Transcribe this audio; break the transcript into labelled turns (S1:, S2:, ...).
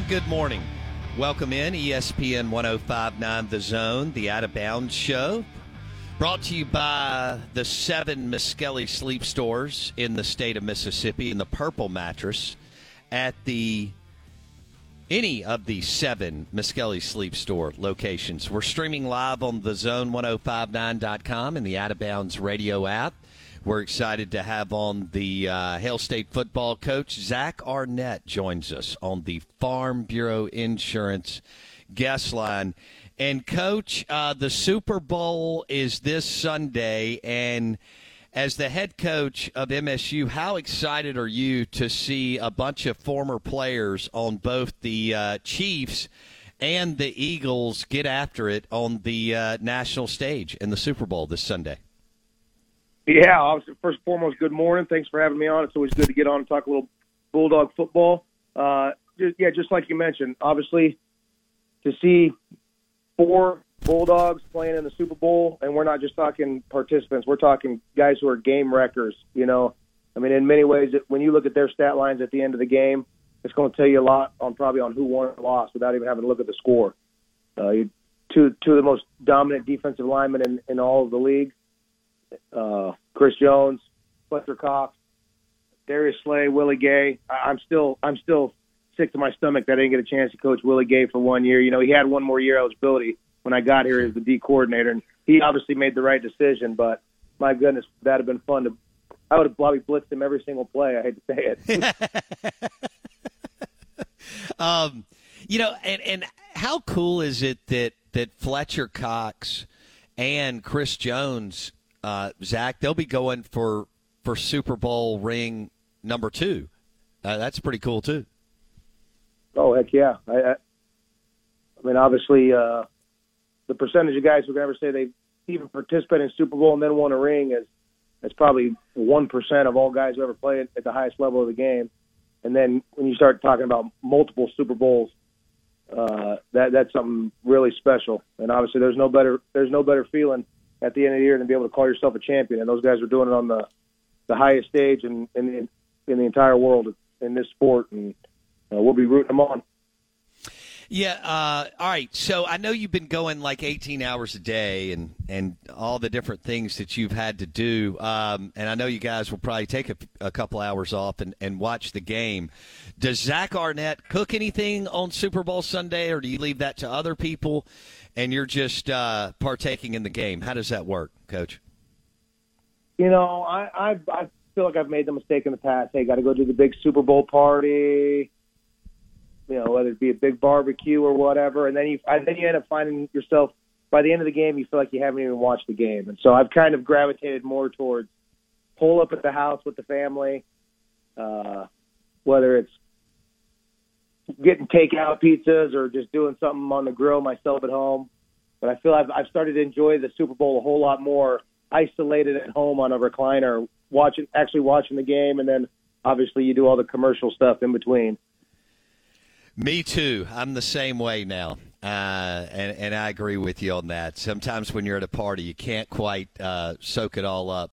S1: And good morning. Welcome in ESPN 1059 The Zone, the Out of Bounds Show. Brought to you by the seven Miskelly sleep stores in the state of Mississippi and the Purple Mattress at the any of the seven Miskelly Sleep Store locations. We're streaming live on the zone1059.com and the Out of Bounds radio app. We're excited to have on the uh, Hail State football coach. Zach Arnett joins us on the Farm Bureau Insurance guest line. And, coach, uh, the Super Bowl is this Sunday. And as the head coach of MSU, how excited are you to see a bunch of former players on both the uh, Chiefs and the Eagles get after it on the uh, national stage in the Super Bowl this Sunday?
S2: Yeah, obviously, first and foremost, good morning. Thanks for having me on. It's always good to get on and talk a little Bulldog football. Uh, yeah, just like you mentioned, obviously, to see four Bulldogs playing in the Super Bowl, and we're not just talking participants, we're talking guys who are game wreckers. You know, I mean, in many ways, when you look at their stat lines at the end of the game, it's going to tell you a lot on probably on who won or lost without even having to look at the score. Uh, you, two two of the most dominant defensive linemen in, in all of the league uh, Chris Jones, Fletcher Cox, Darius Slay, Willie Gay. I, I'm still I'm still sick to my stomach that I didn't get a chance to coach Willie Gay for one year. You know, he had one more year eligibility when I got here as the D coordinator, and he obviously made the right decision. But my goodness, that'd have been fun to. I would have probably blitzed him every single play. I hate to say
S1: it. um, you know, and and how cool is it that that Fletcher Cox and Chris Jones uh, Zach, they'll be going for for Super Bowl ring number two. Uh, that's pretty cool too.
S2: Oh heck yeah! I, I, I mean, obviously, uh, the percentage of guys who can ever say they even participate in Super Bowl and then won a ring is is probably one percent of all guys who ever played at the highest level of the game. And then when you start talking about multiple Super Bowls, uh, that that's something really special. And obviously, there's no better there's no better feeling at the end of the year and be able to call yourself a champion. And those guys are doing it on the the highest stage in in the, in the entire world in this sport, and uh, we'll be rooting them on.
S1: Yeah. Uh, all right. So I know you've been going like 18 hours a day and, and all the different things that you've had to do. Um, and I know you guys will probably take a, a, couple hours off and, and watch the game. Does Zach Arnett cook anything on Super Bowl Sunday, or do you leave that to other people? and you're just uh, partaking in the game. How does that work, Coach?
S2: You know, I, I I feel like I've made the mistake in the past. Hey, got to go to the big Super Bowl party. You know, whether it be a big barbecue or whatever, and then you and then you end up finding yourself by the end of the game, you feel like you haven't even watched the game. And so I've kind of gravitated more towards pull up at the house with the family, uh, whether it's getting takeout pizzas or just doing something on the grill myself at home. But I feel I've, I've started to enjoy the Super Bowl a whole lot more isolated at home on a recliner, watching actually watching the game, and then obviously you do all the commercial stuff in between.
S1: Me too. I'm the same way now. Uh, and, and I agree with you on that. Sometimes when you're at a party, you can't quite uh, soak it all up